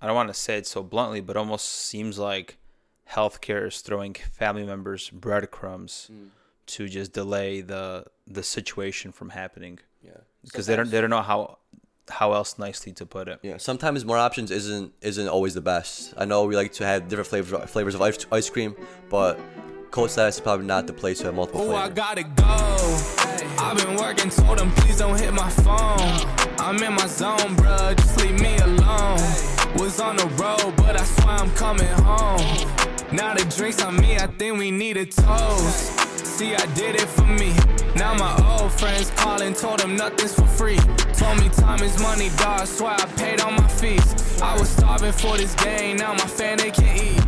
I don't want to say it so bluntly, but almost seems like healthcare is throwing family members breadcrumbs Mm. to just delay the the situation from happening Yeah. because they don't they don't know how how else nicely to put it. Yeah, sometimes more options isn't isn't always the best. I know we like to have different flavors flavors of ice, ice cream, but code status is probably not the place to have multiple Oh, I gotta go. I've been working, told them please don't hit my phone. I'm in my zone, bruh, just leave me alone. Was on the road, but I swear I'm coming home. Now the drinks on me, I think we need a toast. See, I did it for me. Now my old friends calling, told them nothing's for free. Told me time is money, dog. Swear I paid all my fees. I was starving for this game, now my family can eat.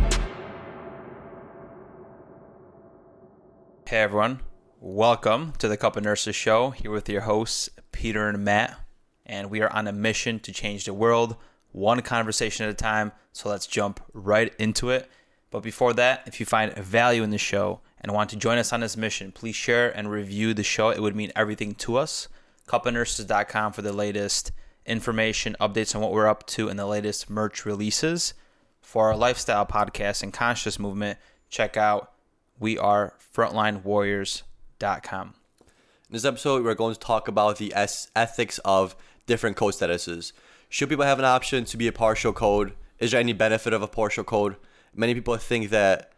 Hey everyone, welcome to the Cup of Nurses show. Here with your hosts Peter and Matt, and we are on a mission to change the world, one conversation at a time. So let's jump right into it. But before that, if you find value in the show and want to join us on this mission, please share and review the show. It would mean everything to us. CupofNurses.com for the latest information, updates on what we're up to, and the latest merch releases. For our lifestyle podcast and conscious movement, check out we are frontlinewarriors.com. In this episode, we're going to talk about the ethics of different code statuses. Should people have an option to be a partial code? Is there any benefit of a partial code? Many people think that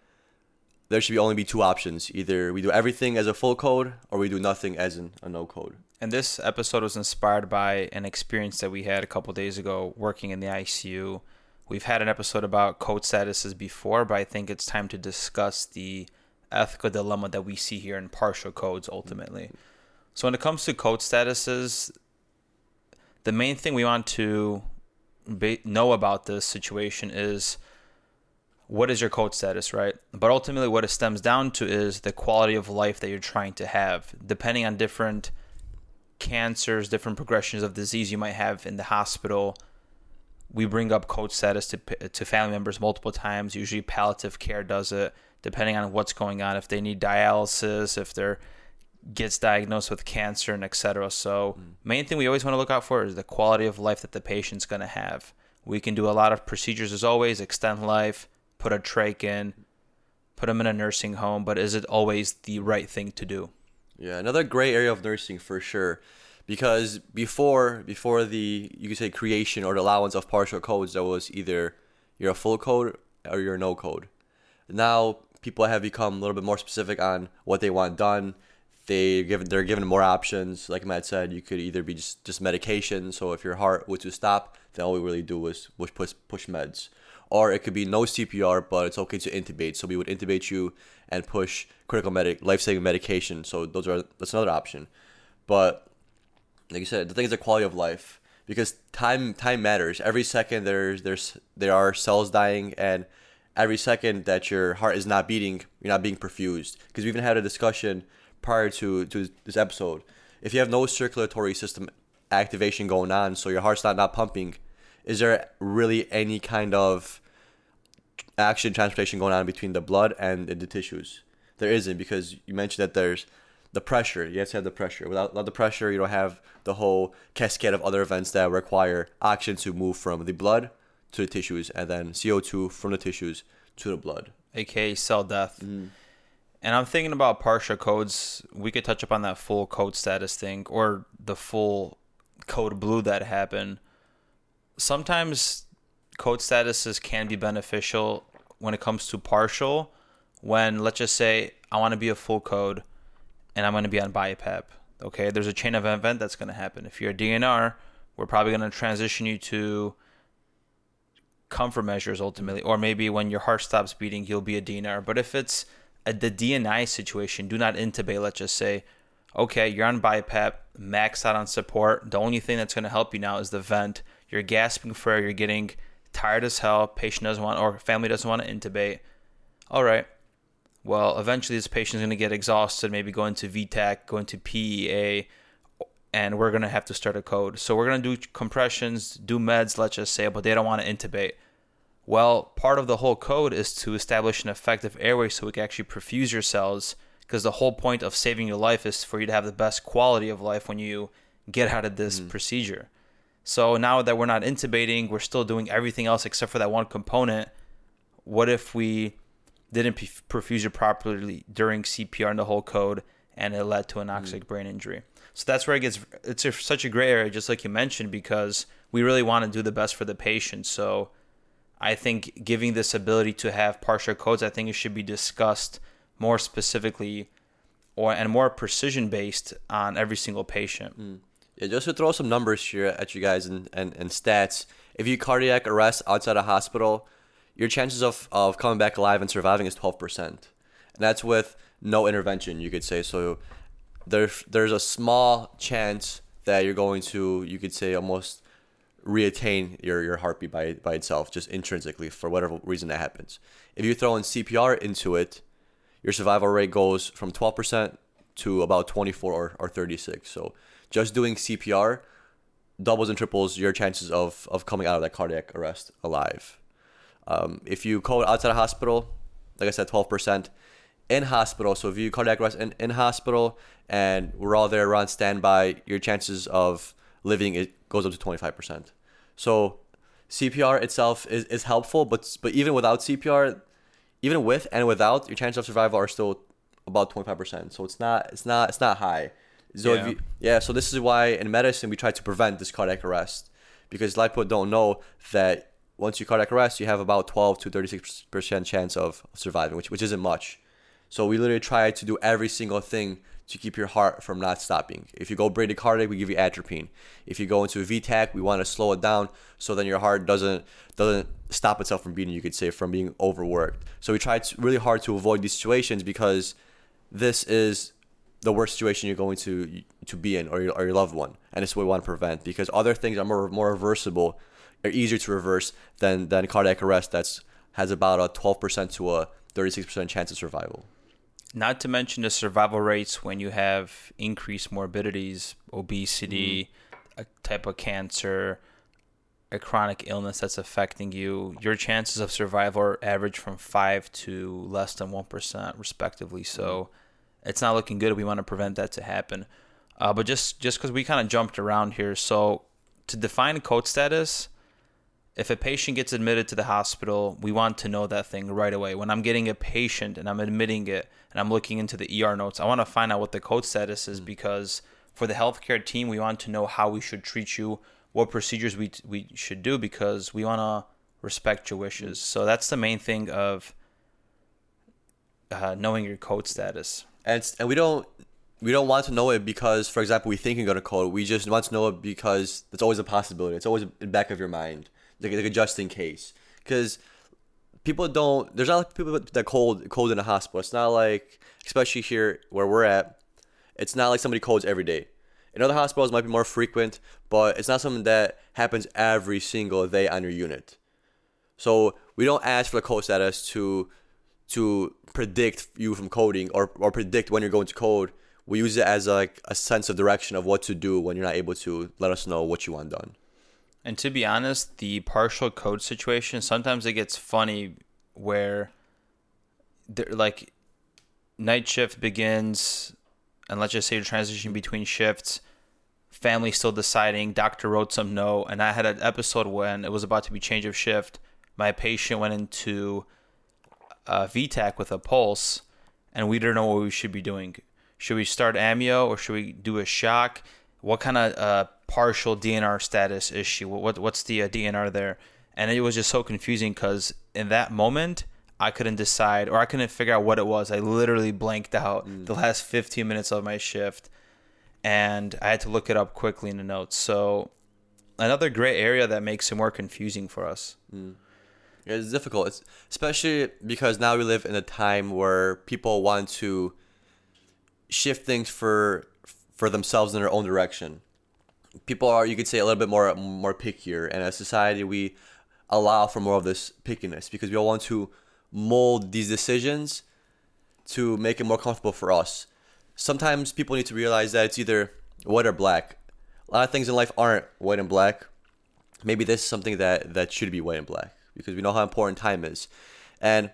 there should be only be two options: either we do everything as a full code, or we do nothing as an, a no code. And this episode was inspired by an experience that we had a couple days ago working in the ICU. We've had an episode about code statuses before, but I think it's time to discuss the ethical dilemma that we see here in partial codes ultimately. So, when it comes to code statuses, the main thing we want to be, know about this situation is what is your code status, right? But ultimately, what it stems down to is the quality of life that you're trying to have, depending on different cancers, different progressions of disease you might have in the hospital. We bring up code status to to family members multiple times. Usually, palliative care does it, depending on what's going on. If they need dialysis, if they're gets diagnosed with cancer, and etc. So, mm. main thing we always want to look out for is the quality of life that the patient's going to have. We can do a lot of procedures as always, extend life, put a trach in, put them in a nursing home, but is it always the right thing to do? Yeah, another gray area of nursing for sure, because before before the you could say creation or the allowance of partial codes, there was either you're a full code or you're no code. Now people have become a little bit more specific on what they want done. They given they're given more options. Like Matt said, you could either be just just medication. So if your heart was to stop, then all we really do was was push push meds, or it could be no CPR, but it's okay to intubate. So we would intubate you and push critical medic life saving medication. So those are that's another option. But like you said, the thing is the quality of life because time time matters. Every second there's there's there are cells dying and every second that your heart is not beating, you're not being perfused. Because we even had a discussion prior to to this episode. If you have no circulatory system activation going on, so your heart's not not pumping, is there really any kind of action transportation going on between the blood and the tissues? There isn't because you mentioned that there's the pressure. You have to have the pressure. Without, without the pressure, you don't have the whole cascade of other events that require oxygen to move from the blood to the tissues and then CO2 from the tissues to the blood. aka cell death. Mm. And I'm thinking about partial codes. We could touch upon that full code status thing or the full code blue that happened. Sometimes code statuses can be beneficial when it comes to partial. When let's just say I want to be a full code and I'm going to be on BiPAP. Okay, there's a chain of event that's going to happen. If you're a DNR, we're probably going to transition you to comfort measures ultimately, or maybe when your heart stops beating, you'll be a DNR. But if it's Uh, the DNI situation, do not intubate. Let's just say, okay, you're on BiPAP, max out on support. The only thing that's going to help you now is the vent. You're gasping for air. You're getting tired as hell. Patient doesn't want, or family doesn't want to intubate. All right. Well, eventually this patient's going to get exhausted, maybe go into V-tach, go into PEA, and we're going to have to start a code. So we're going to do compressions, do meds, let's just say, but they don't want to intubate. Well, part of the whole code is to establish an effective airway so we can actually perfuse your cells because the whole point of saving your life is for you to have the best quality of life when you get out of this mm. procedure. So now that we're not intubating, we're still doing everything else except for that one component. What if we didn't perfuse it properly during CPR and the whole code and it led to an mm. oxic brain injury? So that's where it gets. It's a, such a gray area, just like you mentioned, because we really want to do the best for the patient. So I think giving this ability to have partial codes, I think it should be discussed more specifically or and more precision based on every single patient. Hmm. Yeah, just to throw some numbers here at you guys and, and, and stats. If you cardiac arrest outside a hospital, your chances of, of coming back alive and surviving is 12%. And that's with no intervention, you could say. So there, there's a small chance that you're going to, you could say, almost reattain your, your heartbeat by, by itself, just intrinsically, for whatever reason that happens. If you throw in CPR into it, your survival rate goes from 12% to about 24 or, or 36. So just doing CPR doubles and triples your chances of, of coming out of that cardiac arrest alive. Um, if you code outside a hospital, like I said, 12%. In hospital, so if you cardiac arrest in, in hospital and we're all there around standby, your chances of living it goes up to 25%. So CPR itself is, is helpful, but but even without CPR, even with and without, your chances of survival are still about 25%. So it's not it's not it's not high. So Yeah. if you, yeah, so this is why in medicine we try to prevent this cardiac arrest because a lot of people don't know that once you cardiac arrest, you have about 12 to 36 percent chance of surviving, which which isn't much. So we literally try to do every single thing to keep your heart from not stopping. If you go bradycardic, we give you atropine. If you go into a V-tach, we want to slow it down so then your heart doesn't doesn't stop itself from beating. You could say from being overworked. So we try to, really hard to avoid these situations because this is the worst situation you're going to to be in or your, or your loved one and it's what we want to prevent because other things are more more reversible are easier to reverse than than cardiac arrest that's has about a 12% to a 36% chance of survival Not to mention the survival rates when you have increased morbidities, obesity, a type of cancer, a chronic illness that's affecting you. Your chances of survival are average from 5 to less than 1% respectively. So it's not looking good. We want to prevent that to happen. Uh, but just just because we kind of jumped around here, so to define code status, if a patient gets admitted to the hospital, we want to know that thing right away. When I'm getting a patient and I'm admitting it and I'm looking into the ER notes, I want to find out what the code status is because for the healthcare team, we want to know how we should treat you, what procedures we we should do because we want to respect your wishes. So that's the main thing of uh, knowing your code status. and and we don't we don't want to know it because for example we think you're going to code we just want to know it because it's always a possibility it's always in the back of your mind like, like a just in case because people don't there's not like people that cold cold in a hospital it's not like especially here where we're at it's not like somebody codes every day in other hospitals it might be more frequent but it's not something that happens every single day on your unit so we don't ask for the code status to to predict you from coding or, or predict when you're going to code. We use it as like a sense of direction of what to do when you're not able to let us know what you want done. And to be honest, the partial code situation sometimes it gets funny where there like night shift begins and let's just say you're transitioning between shifts, family still deciding, doctor wrote some note, and I had an episode when it was about to be change of shift. My patient went into a V-tach with a pulse, and we didn't know what we should be doing. Should we start amio or should we do a shock? What kind of uh, partial DNR status issue. What, what what's the uh, DNR there? And it was just so confusing because in that moment I couldn't decide or I couldn't figure out what it was. I literally blanked out the last 15 minutes of my shift, and I had to look it up quickly in the notes. So another gray area that makes it more confusing for us. Yeah, It's difficult, it's, especially because now we live in a time where people want to shift things for for themselves in their own direction. People are, you could say, a little bit more more pickier, and as society, we allow for more of this pickiness because we all want to mold these decisions to make it more comfortable for us. Sometimes people need to realize that it's either white or black. A lot of things in life aren't white and black. Maybe this is something that that should be white and black because we know how important time is. And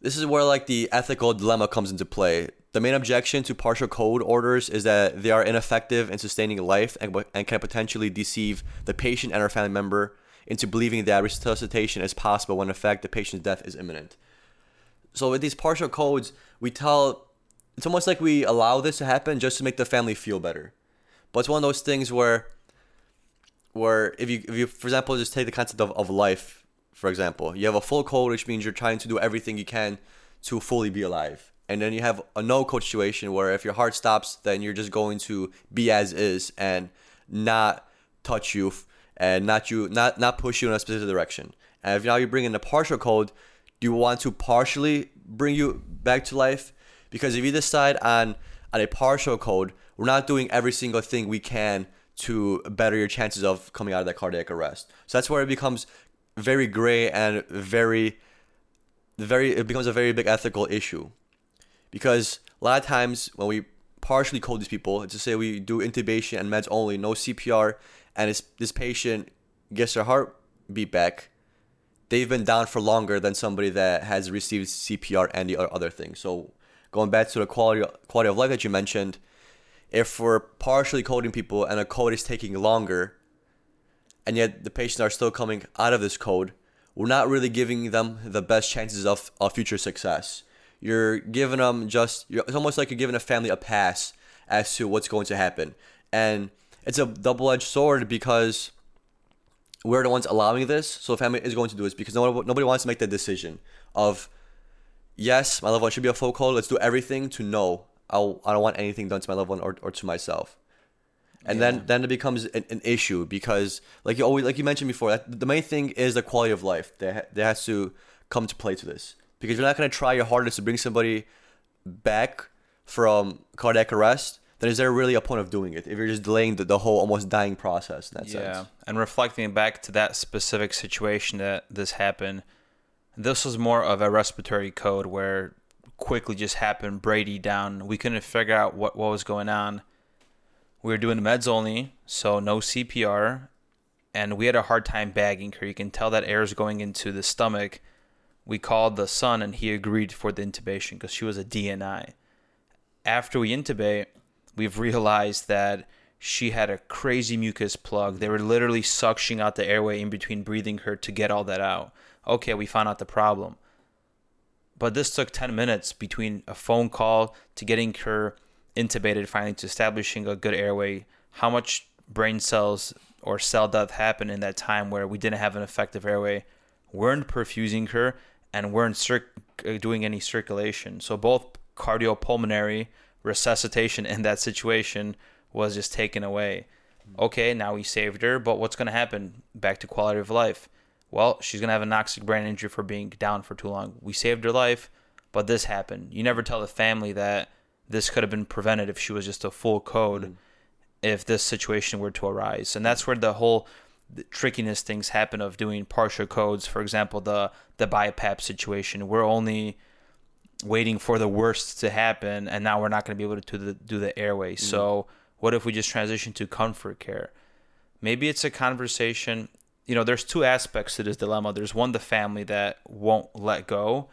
this is where like the ethical dilemma comes into play. The main objection to partial code orders is that they are ineffective in sustaining life and, and can potentially deceive the patient and our family member into believing that resuscitation is possible when in fact the patient's death is imminent. So with these partial codes, we tell it's almost like we allow this to happen just to make the family feel better. But it's one of those things where where if you if you for example just take the concept of, of life, for example, you have a full code which means you're trying to do everything you can to fully be alive. And then you have a no code situation where if your heart stops, then you're just going to be as is and not touch you and not you not not push you in a specific direction. And if now you bring in a partial code, do you want to partially bring you back to life? Because if you decide on on a partial code, we're not doing every single thing we can to better your chances of coming out of that cardiac arrest. So that's where it becomes very gray and very very it becomes a very big ethical issue. Because a lot of times when we partially code these people, to say we do intubation and meds only, no CPR, and this patient gets their heartbeat back, they've been down for longer than somebody that has received CPR and the other things. So going back to the quality quality of life that you mentioned, if we're partially coding people and a code is taking longer, and yet the patients are still coming out of this code, we're not really giving them the best chances of, of future success. You're giving them just, it's almost like you're giving a family a pass as to what's going to happen. And it's a double edged sword because we're the ones allowing this. So the family is going to do this because nobody, nobody wants to make the decision of, yes, my loved one should be a full code. Let's do everything to know I'll, I don't want anything done to my loved one or, or to myself. And yeah. then, then it becomes an, an, issue because, like you always, like you mentioned before, that the main thing is the quality of life that that has to come to play to this. Because you're not going to try your hardest to bring somebody back from cardiac arrest, then is there really a point of doing it if you're just delaying the, the whole almost dying process in that yeah. sense? And reflecting back to that specific situation that this happened, this was more of a respiratory code where quickly just happened, Brady down. We couldn't figure out what, what was going on. We were doing meds only, so no CPR, and we had a hard time bagging her. You can tell that air is going into the stomach. We called the son, and he agreed for the intubation because she was a DNI. After we intubate, we've realized that she had a crazy mucus plug. They were literally suctioning out the airway in between breathing her to get all that out. Okay, we found out the problem. But this took 10 minutes between a phone call to getting her intubated, finally to establishing a good airway. How much brain cells or cell death happened in that time where we didn't have an effective airway, weren't perfusing her, and weren't cir- uh, doing any circulation. So both cardiopulmonary resuscitation in that situation was just taken away. Okay, now we saved her, but what's going to happen? Back to quality of life well, she's gonna have anoxic brain injury for being down for too long. We saved her life, but this happened. You never tell the family that this could have been prevented if she was just a full code, mm. if this situation were to arise, and that's where the whole trickiness things happen of doing partial codes. For example, the the BiPAP situation. We're only waiting for the worst to happen, and now we're not going to be able to do the, do the airway. Mm. So, what if we just transition to comfort care? Maybe it's a conversation you know, there's two aspects to this dilemma. There's one, the family that won't let go,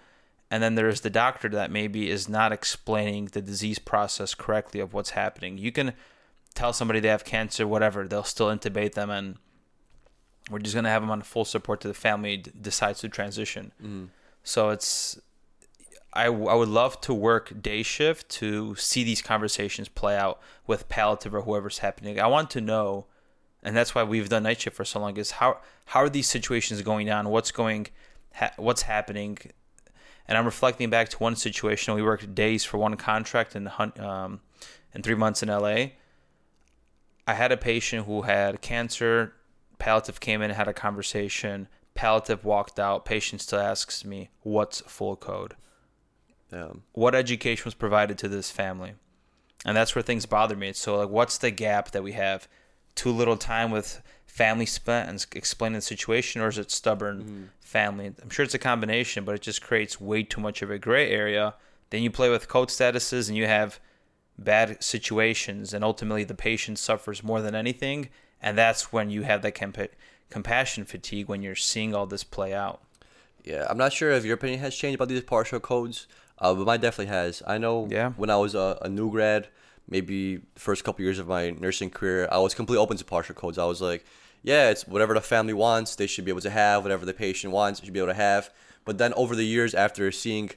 and then there's the doctor that maybe is not explaining the disease process correctly of what's happening. You can tell somebody they have cancer, whatever, they'll still intubate them, and we're just gonna have them on full support to the family decides to transition. Mm. So it's I, I would love to work day shift to see these conversations play out with palliative or whoever's happening. I want to know and that's why we've done night shift for so long. Is how how are these situations going on? What's going, ha- what's happening? And I'm reflecting back to one situation. We worked days for one contract in um, in three months in LA. I had a patient who had cancer. Palliative came in, and had a conversation. Palliative walked out. Patient still asks me, "What's full code?" Um, what education was provided to this family? And that's where things bother me. So, like, what's the gap that we have? too little time with family spent and explaining the situation, or is it stubborn mm-hmm. family? I'm sure it's a combination, but it just creates way too much of a gray area. Then you play with code statuses and you have bad situations, and ultimately the patient suffers more than anything. And that's when you have that compa- compassion fatigue when you're seeing all this play out. Yeah, I'm not sure if your opinion has changed about these partial codes. Uh, but mine definitely has. I know Yeah. when I was a, a new grad, maybe the first couple years of my nursing career, I was completely open to partial codes. I was like, yeah, it's whatever the family wants, they should be able to have. Whatever the patient wants, they should be able to have. But then over the years, after seeing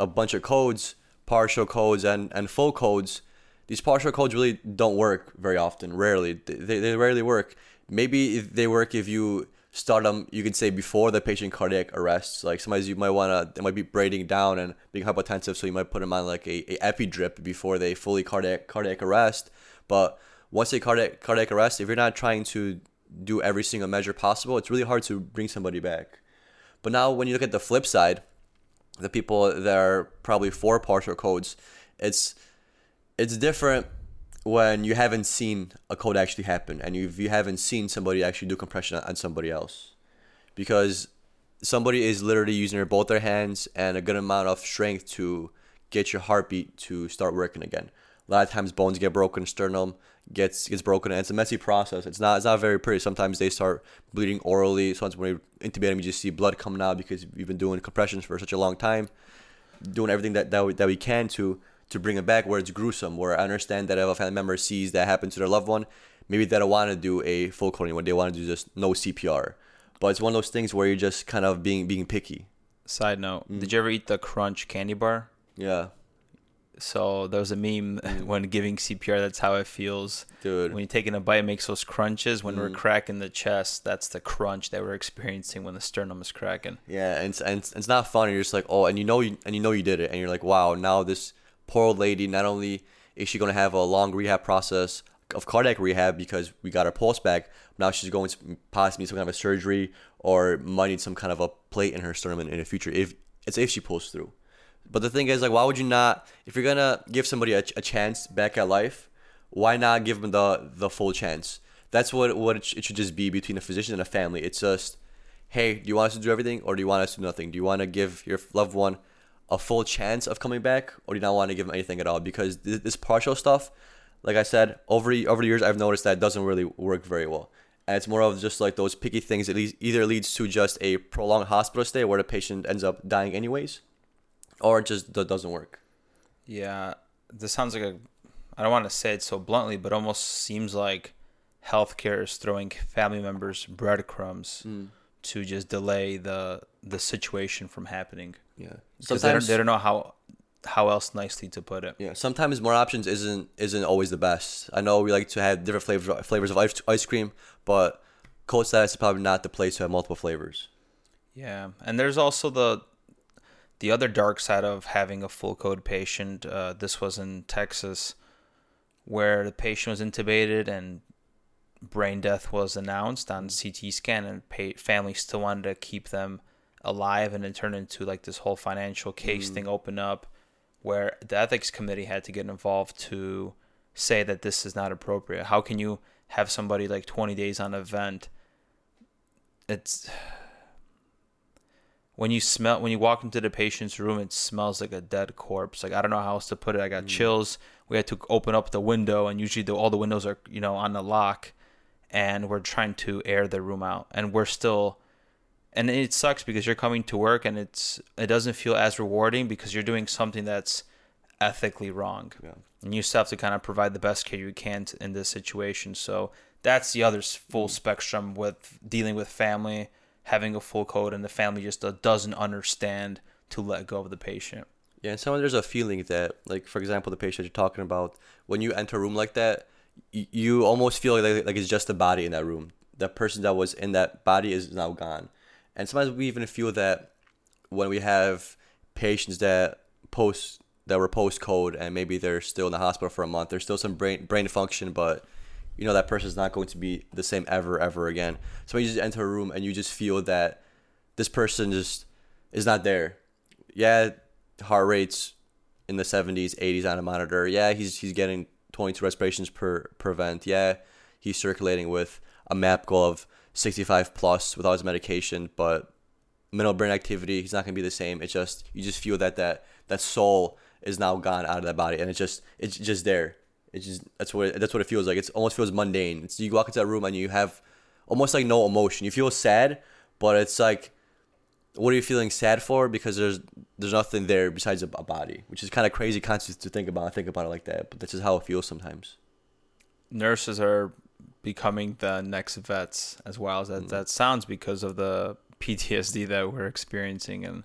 a bunch of codes, partial codes and, and full codes, these partial codes really don't work very often. Rarely, they, they rarely work. Maybe they work if you start them, you could say before the patient cardiac arrests. Like sometimes you might wanna, they might be braiding down and being hypotensive, so you might put them on like a, a epi drip before they fully cardiac cardiac arrest. But once they cardiac cardiac arrest, if you're not trying to do every single measure possible, it's really hard to bring somebody back. But now when you look at the flip side, the people that are probably for partial codes, it's it's different when you haven't seen a code actually happen and you you haven't seen somebody actually do compression on somebody else, because somebody is literally using their, both their hands and a good amount of strength to get your heartbeat to start working again. A lot of times bones get broken, sternum gets gets broken, and it's a messy process. It's not it's not very pretty. Sometimes they start bleeding orally. Sometimes when you intubate them, you just see blood coming out because we've been doing compressions for such a long time, doing everything that that we, that we can to to bring it back. Where it's gruesome. Where I understand that if a family member sees that happen to their loved one, maybe they don't want to do a full coding. When they want to do just no CPR. But it's one of those things where you're just kind of being being picky. Side note: Mm. Did you ever eat the Crunch candy bar? Yeah, So there was a meme when giving CPR. That's how it feels, Mm. dude. When you're taking a bite, it makes those crunches. When Mm. we're cracking the chest, that's the crunch that we're experiencing when the sternum is cracking. Yeah, and it's, and it's, it's not fun. You're just like, oh, and you know, you, and you know you did it, and you're like, wow, now this poor old lady. Not only is she gonna have a long rehab process of cardiac rehab because we got her pulse back, now she's going to possibly need some kind of a surgery or might need some kind of a plate in her sternum in, in the future if it's if she pulls through. But the thing is, like, why would you not? If you're gonna give somebody a, a chance back at life, why not give them the the full chance? That's what what it, sh- it should just be between a physician and a family. It's just, hey, do you want us to do everything, or do you want us to do nothing? Do you want to give your loved one a full chance of coming back, or do you not want to give them anything at all? Because this, this partial stuff, like I said, over over the years, I've noticed that doesn't really work very well. And it's more of just like those picky things that leads, either leads to just a prolonged hospital stay where the patient ends up dying anyways, or it just do- doesn't work. Yeah, this sounds like a. I don't want to say it so bluntly, but almost seems like healthcare is throwing family members breadcrumbs Hmm. To just delay the the situation from happening. Yeah. Because they don't, they don't know how how else nicely to put it. Yeah, sometimes more options isn't isn't always the best. I know we like to have different flavors flavors of ice, ice cream, but code status is probably not the place to have multiple flavors. Yeah, and there's also the the other dark side of having a full code patient. Uh, this was in Texas, where the patient was intubated and brain death was announced on mm-hmm. CT scan, and pa- family still wanted to keep them alive, and it turned into like this whole financial case mm-hmm. thing opened up, where the ethics committee had to get involved to say that this is not appropriate. How can you have somebody like 20 days on a vent? It's when you smell when you walk into the patient's room it smells like a dead corpse. Like i don't know how else to put it. I got mm. chills. We had to open up the window and usually the, all the windows are you know on the lock and we're trying to air the room out. And we're still and it sucks because you're coming to work and it's it doesn't feel as rewarding because you're doing something that's ethically wrong. Yeah. and you still have to kind of provide the best care you can t- in this situation. So that's the other full spectrum with dealing with family having a full code and the family just uh, doesn't understand to let go of the patient. Yeah, and sometimes there's a feeling that, like for example, the patient you're talking about, when you enter a room like that, you almost feel like like it's just a body in that room. The person that was in that body is now gone, and sometimes we even feel that when we have patients that post that were post code and maybe they're still in the hospital for a month, there's still some brain brain function, but you know that person is not going to be the same ever ever again. So you just enter a room and you just feel that this person just is not there. Yeah, heart rates in the 70s, 80s on a monitor. Yeah, he's he's getting 22 respirations per per vent. Yeah, he's circulating with a map goal of 65 plus without his medication, but minimal brain activity, he's not gonna be the same. It's just you just feel that that that soul is now gone out of that body, and it's just it's just there. It's just that's what it, that's what it feels like. It almost feels mundane. It's you walk into that room and you have almost like no emotion. You feel sad, but it's like what are you feeling sad for? Because there's there's nothing there besides a, a body, which is kind of crazy concept to think about. I think about it like that, but this is how it feels sometimes. Nurses are becoming the next vets, as well as that, mm. that sounds because of the PTSD that we're experiencing, and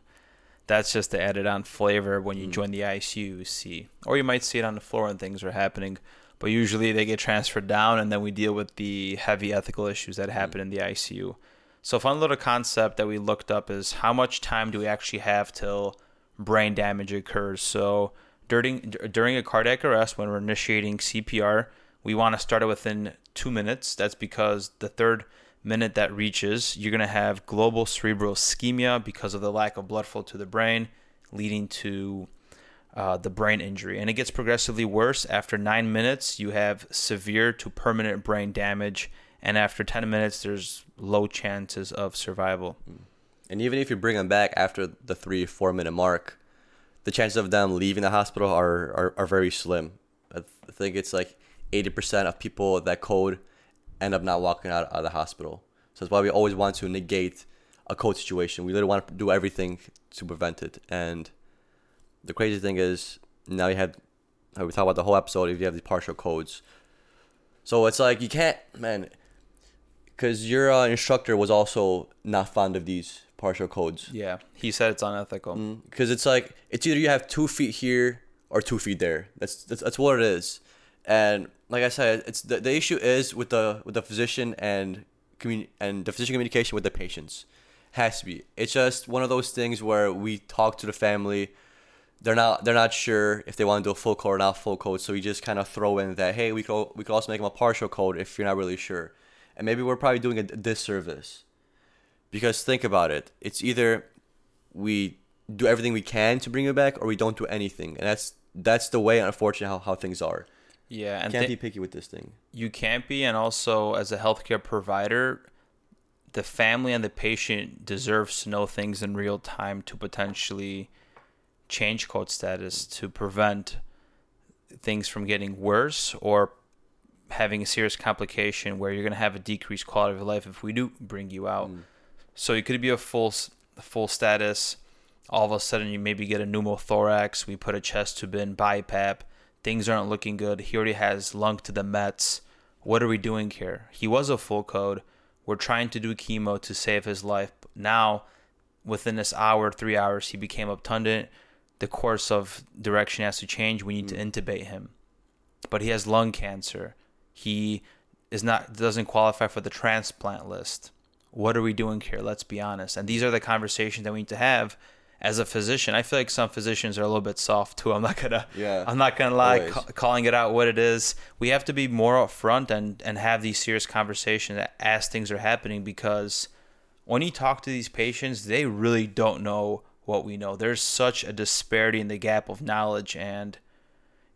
that's just the added on flavor when you mm. join the ICU. You see, or you might see it on the floor when things are happening. But usually they get transferred down, and then we deal with the heavy ethical issues that happen mm. in the ICU. So, fun little concept that we looked up is how much time do we actually have till brain damage occurs? So, during during a cardiac arrest, when we're initiating CPR, we want to start it within two minutes. That's because the third minute that reaches, you're going to have global cerebral ischemia because of the lack of blood flow to the brain, leading to uh, the brain injury. And it gets progressively worse. After nine minutes, you have severe to permanent brain damage. And after 10 minutes, there's low chances of survival. Mm. And even if you bring them back after the three four minute mark, the chances of them leaving the hospital are are, are very slim. I think it's like eighty percent of people that code end up not walking out of the hospital. So that's why we always want to negate a code situation. We literally want to do everything to prevent it. And the crazy thing is now you have we talk about the whole episode. If you have these partial codes, so it's like you can't, man, because your uh, instructor was also not fond of these partial codes. Yeah, he said it's unethical. Because it's like it's either you have two feet here or two feet there. That's that's, that's what it is. And like I said, it's the, the issue is with the with the physician and commun- and the physician communication with the patients has to be. It's just one of those things where we talk to the family. They're not they're not sure if they want to do a full code or not full code, so we just kind of throw in that hey we could we could also make them a partial code if you're not really sure, and maybe we're probably doing a disservice. Because think about it, it's either we do everything we can to bring you back, or we don't do anything, and that's that's the way, unfortunately, how, how things are. Yeah, and Can't thi- be picky with this thing. you can't be, and also as a healthcare provider, the family and the patient deserves to know things in real time to potentially change code status to prevent things from getting worse or having a serious complication where you're going to have a decreased quality of life if we do bring you out. Mm. So it could be a full full status. All of a sudden, you maybe get a pneumothorax. We put a chest tube in, BiPAP. Things aren't looking good. He already has lung to the Mets. What are we doing here? He was a full code. We're trying to do chemo to save his life. Now, within this hour, three hours, he became obtundant. The course of direction has to change. We need to mm. intubate him but he has lung cancer. He is not doesn't qualify for the transplant list. What are we doing here? Let's be honest. And these are the conversations that we need to have as a physician. I feel like some physicians are a little bit soft too. I'm not gonna. Yeah. I'm not gonna lie, ca- calling it out what it is. We have to be more upfront and and have these serious conversations as things are happening because when you talk to these patients, they really don't know what we know. There's such a disparity in the gap of knowledge and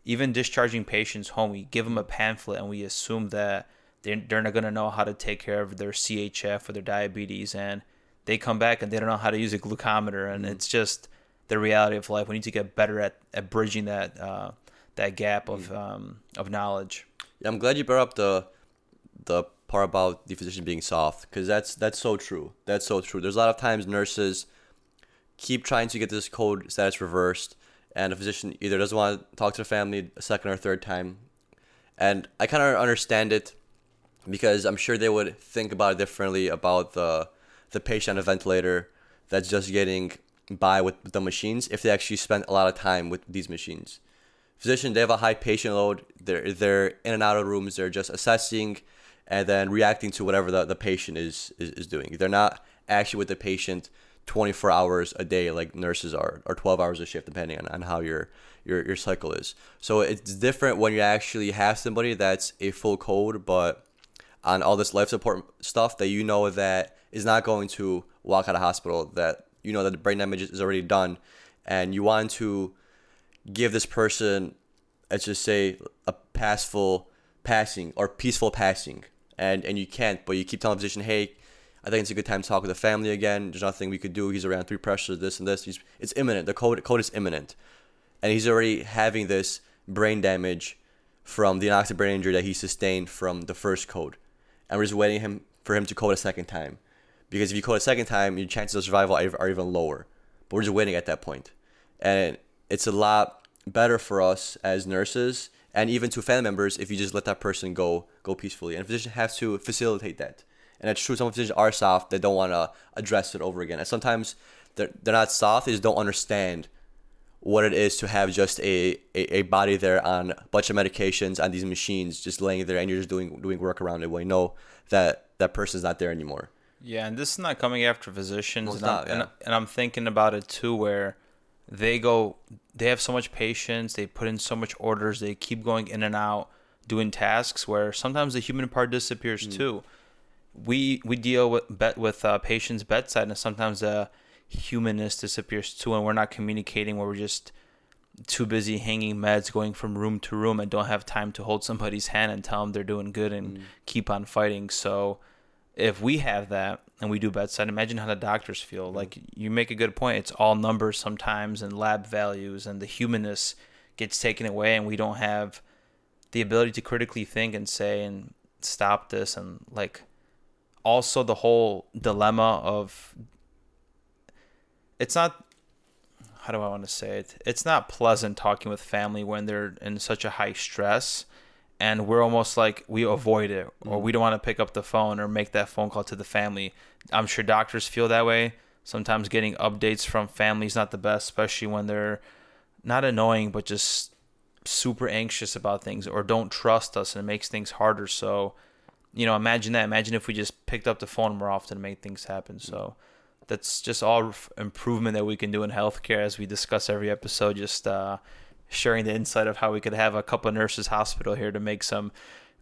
even discharging patients home, we give them a pamphlet and we assume that they're, they're not going to know how to take care of their CHF or their diabetes. And they come back and they don't know how to use a glucometer. And it's just the reality of life. We need to get better at, at bridging that uh, that gap of um, of knowledge. Yeah, I'm glad you brought up the the part about the physician being soft because that's that's so true. That's so true. There's a lot of times nurses keep trying to get this code status reversed, and a physician either doesn't want to talk to the family a second or third time. And I kind of understand it because I'm sure they would think about it differently about the the patient on a ventilator that's just getting by with the machines if they actually spent a lot of time with these machines. Physician they have a high patient load. They're they're in and out of rooms. They're just assessing and then reacting to whatever the, the patient is, is is doing. They're not actually with the patient 24 hours a day like nurses are or 12 hours a shift depending on, on how your your your cycle is. So it's different when you actually have somebody that's a full code but on all this life support stuff that you know that is not going to walk out of hospital that you know that the brain damage is already done and you want to give this person let's just say a passful passing or peaceful passing and and you can't but you keep telling the physician hey i think it's a good time to talk with the family again. There's nothing we could do. He's around three pressures this and this. He's, it's imminent. The code code is imminent. And he's already having this brain damage from the anoxic brain injury that he sustained from the first code and we're just waiting him for him to code a second time. Because if you code a second time, your chances of survival are, are even lower. But we're just waiting at that point, and it's a lot better for us as nurses and even to family members if you just let that person go go peacefully. And physicians have to facilitate that. And it's true, some physicians are soft; they don't want to address it over again. And sometimes they're, they're not soft; they just don't understand what it is to have just a, a, a body there on a bunch of medications on these machines just laying there and you're just doing doing work around it when you know that that person's not there anymore. Yeah, and this is not coming after physicians. Well, it's and, I'm, not, and, and I'm thinking about it too, where they go, they have so much patience, they put in so much orders, they keep going in and out doing tasks where sometimes the human part disappears Mm. too. We we deal with bet with uh, patients bedside, and sometimes the humanness disappears too, and we're not communicating. Where we're just too busy hanging meds, going from room to room, and don't have time to hold somebody's hand and tell them they're doing good and keep on fighting. So, if we have that and we do bedside, imagine how the doctors feel. Like you make a good point. It's all numbers sometimes and lab values, and the humanness gets taken away, and we don't have the ability to critically think and say and stop this, and like also the whole dilemma of it's not how do I want to say it? It's not pleasant talking with family when they're in such a high stress and we're almost like we avoid it or we don't want to pick up the phone or make that phone call to the family. I'm sure doctors feel that way. Sometimes getting updates from family is not the best, especially when they're not annoying but just super anxious about things or don't trust us and it makes things harder. So, you know, imagine that. Imagine if we just picked up the phone more often to make things happen. So, that's just all improvement that we can do in healthcare as we discuss every episode just uh, sharing the insight of how we could have a couple of nurses hospital here to make some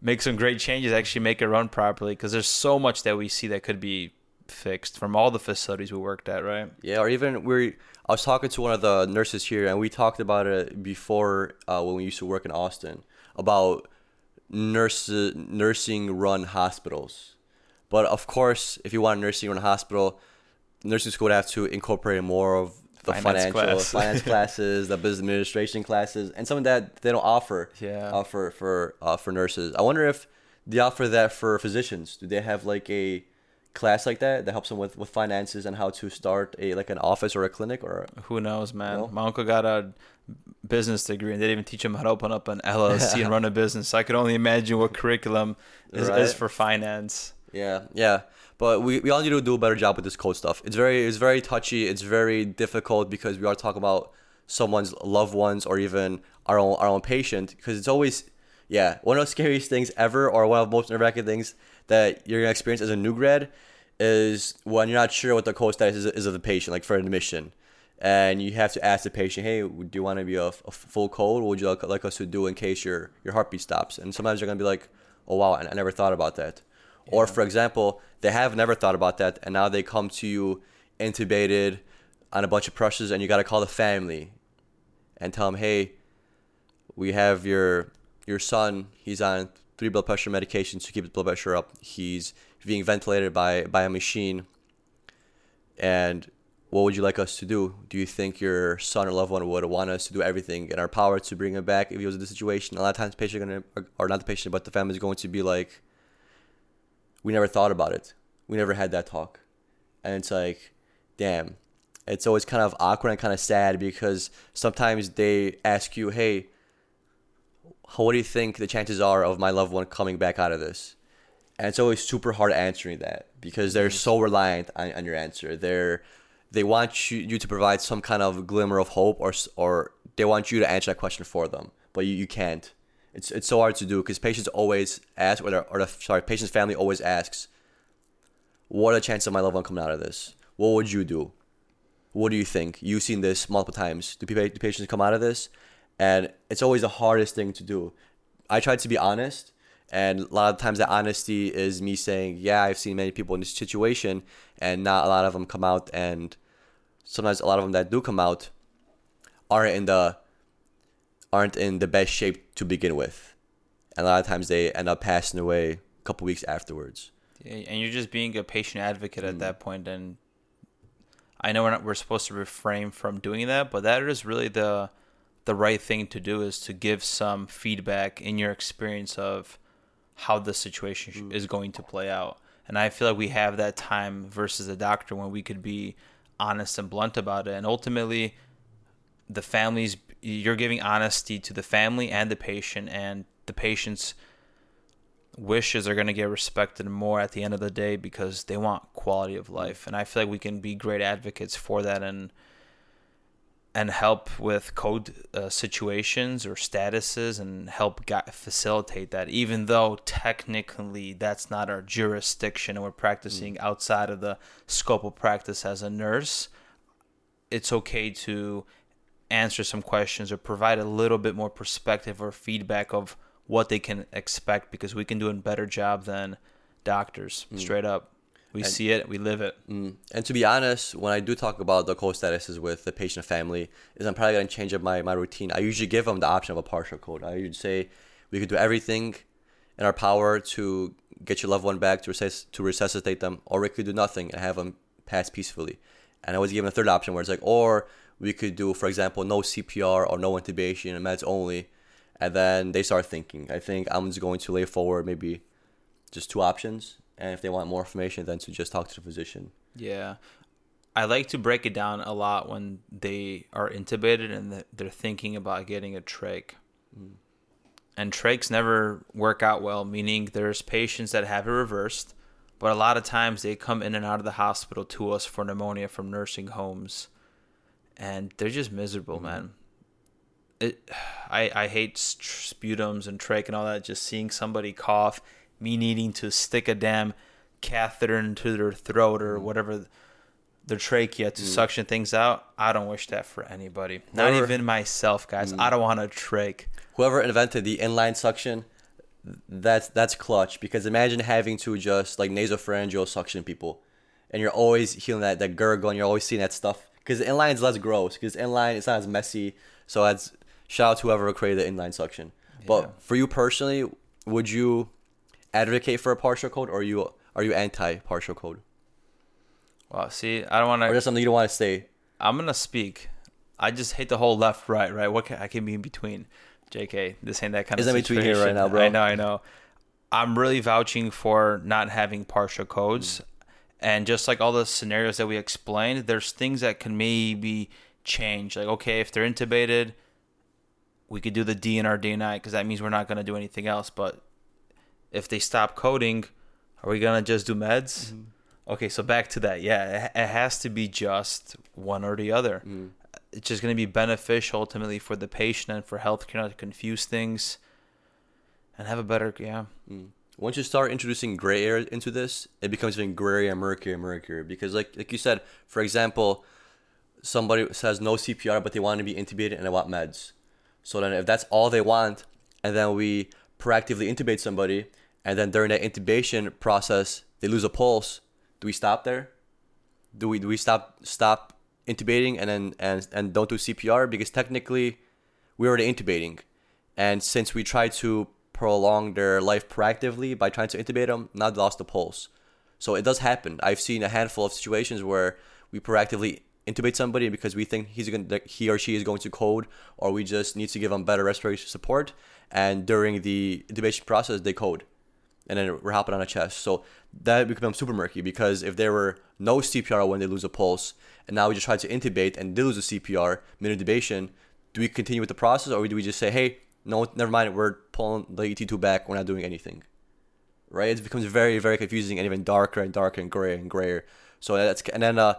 make some great changes actually make it run properly because there's so much that we see that could be fixed from all the facilities we worked at right Yeah, or even we I was talking to one of the nurses here, and we talked about it before uh, when we used to work in Austin about nurse nursing run hospitals. But of course, if you want a nursing run hospital, nursing school would have to incorporate more of the Finance financial class. finance classes, the business administration classes, and some of that they don't offer. Yeah. Uh, for for uh, for nurses, I wonder if they offer that for physicians. Do they have like a class like that that helps them with, with finances and how to start a like an office or a clinic or who knows man No. my uncle got a business degree and they didn't even teach him how to open up an llc and run a business so i could only imagine what curriculum is, Right. is for finance Yeah, yeah. But we, we all need to do a better job with this code stuff. It's very it's very touchy. It's very difficult because we are talking about someone's loved ones or even our own our own patient. Because it's always yeah one of the scariest things ever or one of the most nerve wracking things that you're gonna experience as a new grad is when you're not sure what the code status is, is of the patient, like for admission. And you have to ask the patient, "Hey, do you want to be a, a full code? What would you like, like us to do in case your your heartbeat stops?" And sometimes they're gonna be like, "Oh wow, I, I never thought about that." Or for example, they have never thought about that, and now they come to you intubated on a bunch of pressures, and you got to call the family and tell them, "Hey, we have your your son. He's on three blood pressure medications to keep his blood pressure up. He's being ventilated by by a machine. And what would you like us to do? Do you think your son or loved one would want us to do everything in our power to bring him back if he was in this situation? A lot of times, patient are gonna, or- not the patient, but the family is going to be like, "We never thought about it. We never had that talk," and it's like, damn. It's always kind of awkward and kind of sad because sometimes they ask you, "Hey, what do you think the chances are of my loved one coming back out of this? And it's always super hard answering that because they're mm. so reliant on, on your answer. They're they want you, you to provide some kind of glimmer of hope or or they want you to answer that question for them, but you, you can't. It's it's so hard to do because patients always ask or the, or the sorry patient's family always asks, what are the chances of my loved one coming out of this? What would you do? What do you think? You've seen this multiple times. Do, people, do patients come out of this? And it's always the hardest thing to do. I try to be honest, and a lot of times that honesty is me saying, "Yeah, I've seen many people in this situation, and not a lot of them come out." And sometimes a lot of them that do come out aren't in the aren't in the best shape to begin with, and a lot of times they end up passing away a couple weeks afterwards. Yeah, and you're just being a patient advocate Mm. at that point and i know we're not we're supposed to refrain from doing that but that is really the the right thing to do is to give some feedback in your experience of how the situation sh mm. is going to play out And I feel like we have that time versus the doctor when we could be honest and blunt about it. And ultimately, the families, you're giving honesty to the family and the patient, and the patient's wishes are going to get respected more at the end of the day because they want quality of mm. life. And I feel like we can be great advocates for that and and help with code uh, situations or statuses and help gu- facilitate that even though technically that's not our jurisdiction and we're practicing mm. outside of the scope of practice as a nurse it's okay to answer some questions or provide a little bit more perspective or feedback of what they can expect because we can do a better job than doctors mm. straight up we and, see it, we live it. Mm, and to be honest, when I do talk about the code statuses with the patient family, is I'm probably gonna change up my, my routine. I usually give them the option of a partial code. I usually say we could do everything in our power to get your loved one back to resusc- to resuscitate them, or we could do nothing and have them pass peacefully. And I was given a third option where it's like, or we could do, for example, no CPR or no intubation and meds only. And then they start thinking. I think I'm just going to lay forward maybe just two options and if they want more information, then to just talk to the physician. Yeah. I like to break it down a lot when they are intubated and they're thinking about getting a trach. Mm. And trachs never work out well, meaning there's patients that have it reversed, but a lot of times they come in and out of the hospital to us for pneumonia from nursing homes, and they're just miserable, mm-hmm. man. It, I I hate sputums and trach and all that. Just seeing somebody cough me needing to stick a damn catheter into their throat or mm. whatever their trachea to mm. suction things out. I don't wish that for anybody. Not even myself, guys. Mm. I don't want a trach. Whoever invented the inline suction, that's that's clutch because imagine having to just like nasopharyngeal suction people, and you're always feeling that that gurgle and you're always seeing that stuff because inline is less gross because inline it's not as messy. So that's shout out to whoever created the inline suction. Yeah. But for you personally, would you advocate for a partial code, or are you are you anti partial code? Well, see, I don't want to. Or just something you don't want to say. I'm gonna speak. I just hate the whole left right right. What can, I can be in between. Jk, this ain't that kind Is of. Is between here right now, bro? I know, I know. I'm really vouching for not having partial codes, mm. and just like all the scenarios that we explained, there's things that can maybe change. Like, okay, if they're intubated, we could do the DNR DNI because that means we're not gonna do anything else. But if they stop coding, are we gonna just do meds? Mm-hmm. Okay, so back to that. Yeah, it, has to be just one or the other. Mm. It's just gonna be beneficial ultimately for the patient and for healthcare not to confuse things and have a better yeah. Mm. Once you start introducing gray area into this, it becomes even grayer, murkier, murkier. Because like like you said, for example, somebody says no CPR, but they want to be intubated and they want meds. So then, if that's all they want, and then we proactively intubate somebody, and then during that intubation process they lose a pulse. Do we stop there? Do we do we stop stop intubating and then and and don't do cpr because technically we're already intubating. And since we try to prolong their life proactively by trying to intubate them now they lost the pulse. So it does happen. I've seen a handful of situations where we proactively intubate somebody because we think he's going to, he or she is going to code or we just need to give them better respiratory support. And during the intubation process they code and then we're hopping on a chest. So that becomes super murky because if there were no CPR when they lose a pulse, and now we just try to intubate and they lose a CPR mid intubation, do we continue with the process or do we just say, hey, no, never mind, we're pulling the ET tube back, we're not doing anything? Right? It becomes very, very confusing and even darker and darker and grayer and grayer. So that's and then uh,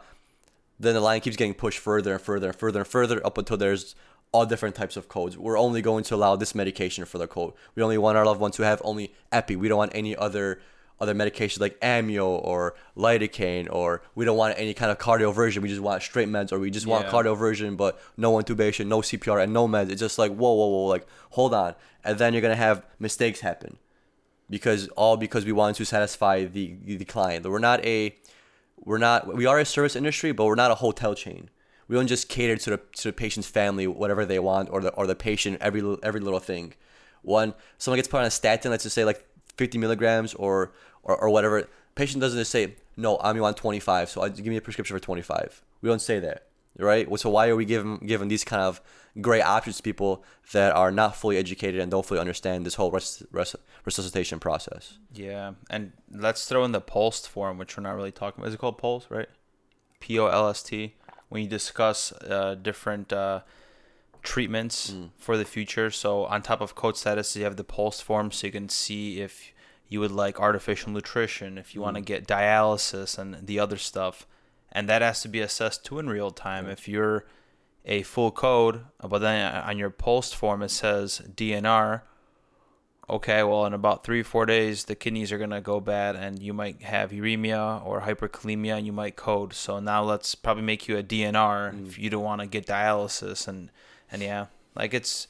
then the line keeps getting pushed further and further and further and further up until there's all different types of codes. We're only going to allow this medication for the code. We only want our loved one to have only epi. We don't want any other other medications like amio or lidocaine or we don't want any kind of cardioversion. We just want straight meds or we just want yeah. cardioversion but no intubation, no CPR and no meds. It's just like whoa whoa whoa like hold on. And then you're gonna have mistakes happen. Because all because we want to satisfy the the client. We're not a we're not we are a service industry, but we're not a hotel chain we don't just cater to the to the patient's family whatever they want or the or the patient every every little thing. One someone gets put on a statin, let's just say like 50 milligrams or or, or whatever. Patient doesn't just say no, I'm on 25, so give me a prescription for 25. We don't say that. right? So why are we giving giving these kind of great options to people that are not fully educated and don't fully understand this whole res- res- resuscitation process? Yeah, and let's throw in the POLST form, which we're not really talking about. Is it called POLST, right? P O L S T. When you discuss uh, different uh, treatments Mm. for the future. So on top of code status, you have the POLST form, so you can see if you would like artificial nutrition, if you want to Mm. get dialysis and the other stuff, and that has to be assessed too in real time. If you're a full code, but then on your POLST form it says DNR. Okay, well, in about three four days, the kidneys are gonna go bad, and you might have uremia or hyperkalemia, and you might code. So now let's probably make you a DNR if mm. you don't want to get dialysis, and and yeah, like it's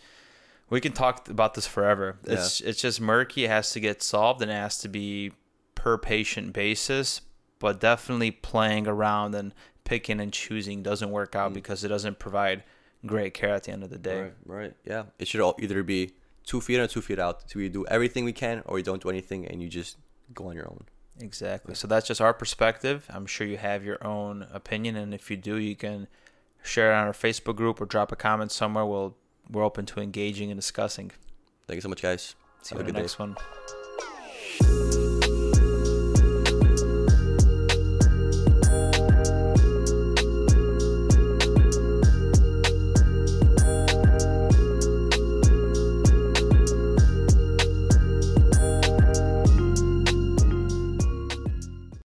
we can talk about this forever. It's it's just murky. It has to get solved, and it has to be per patient basis. But definitely playing around and picking and choosing doesn't work out mm. because it doesn't provide great care at the end of the day. Right, right. Yeah. It should all either be two feet in or two feet out. So we do everything we can or you don't do anything and you just go on your own. Exactly. So that's just our perspective. I'm sure you have your own opinion, and if you do, you can share it on our Facebook group or drop a comment somewhere. We'll we're open to engaging and discussing. Thank you so much, guys. See you in the good day. next one.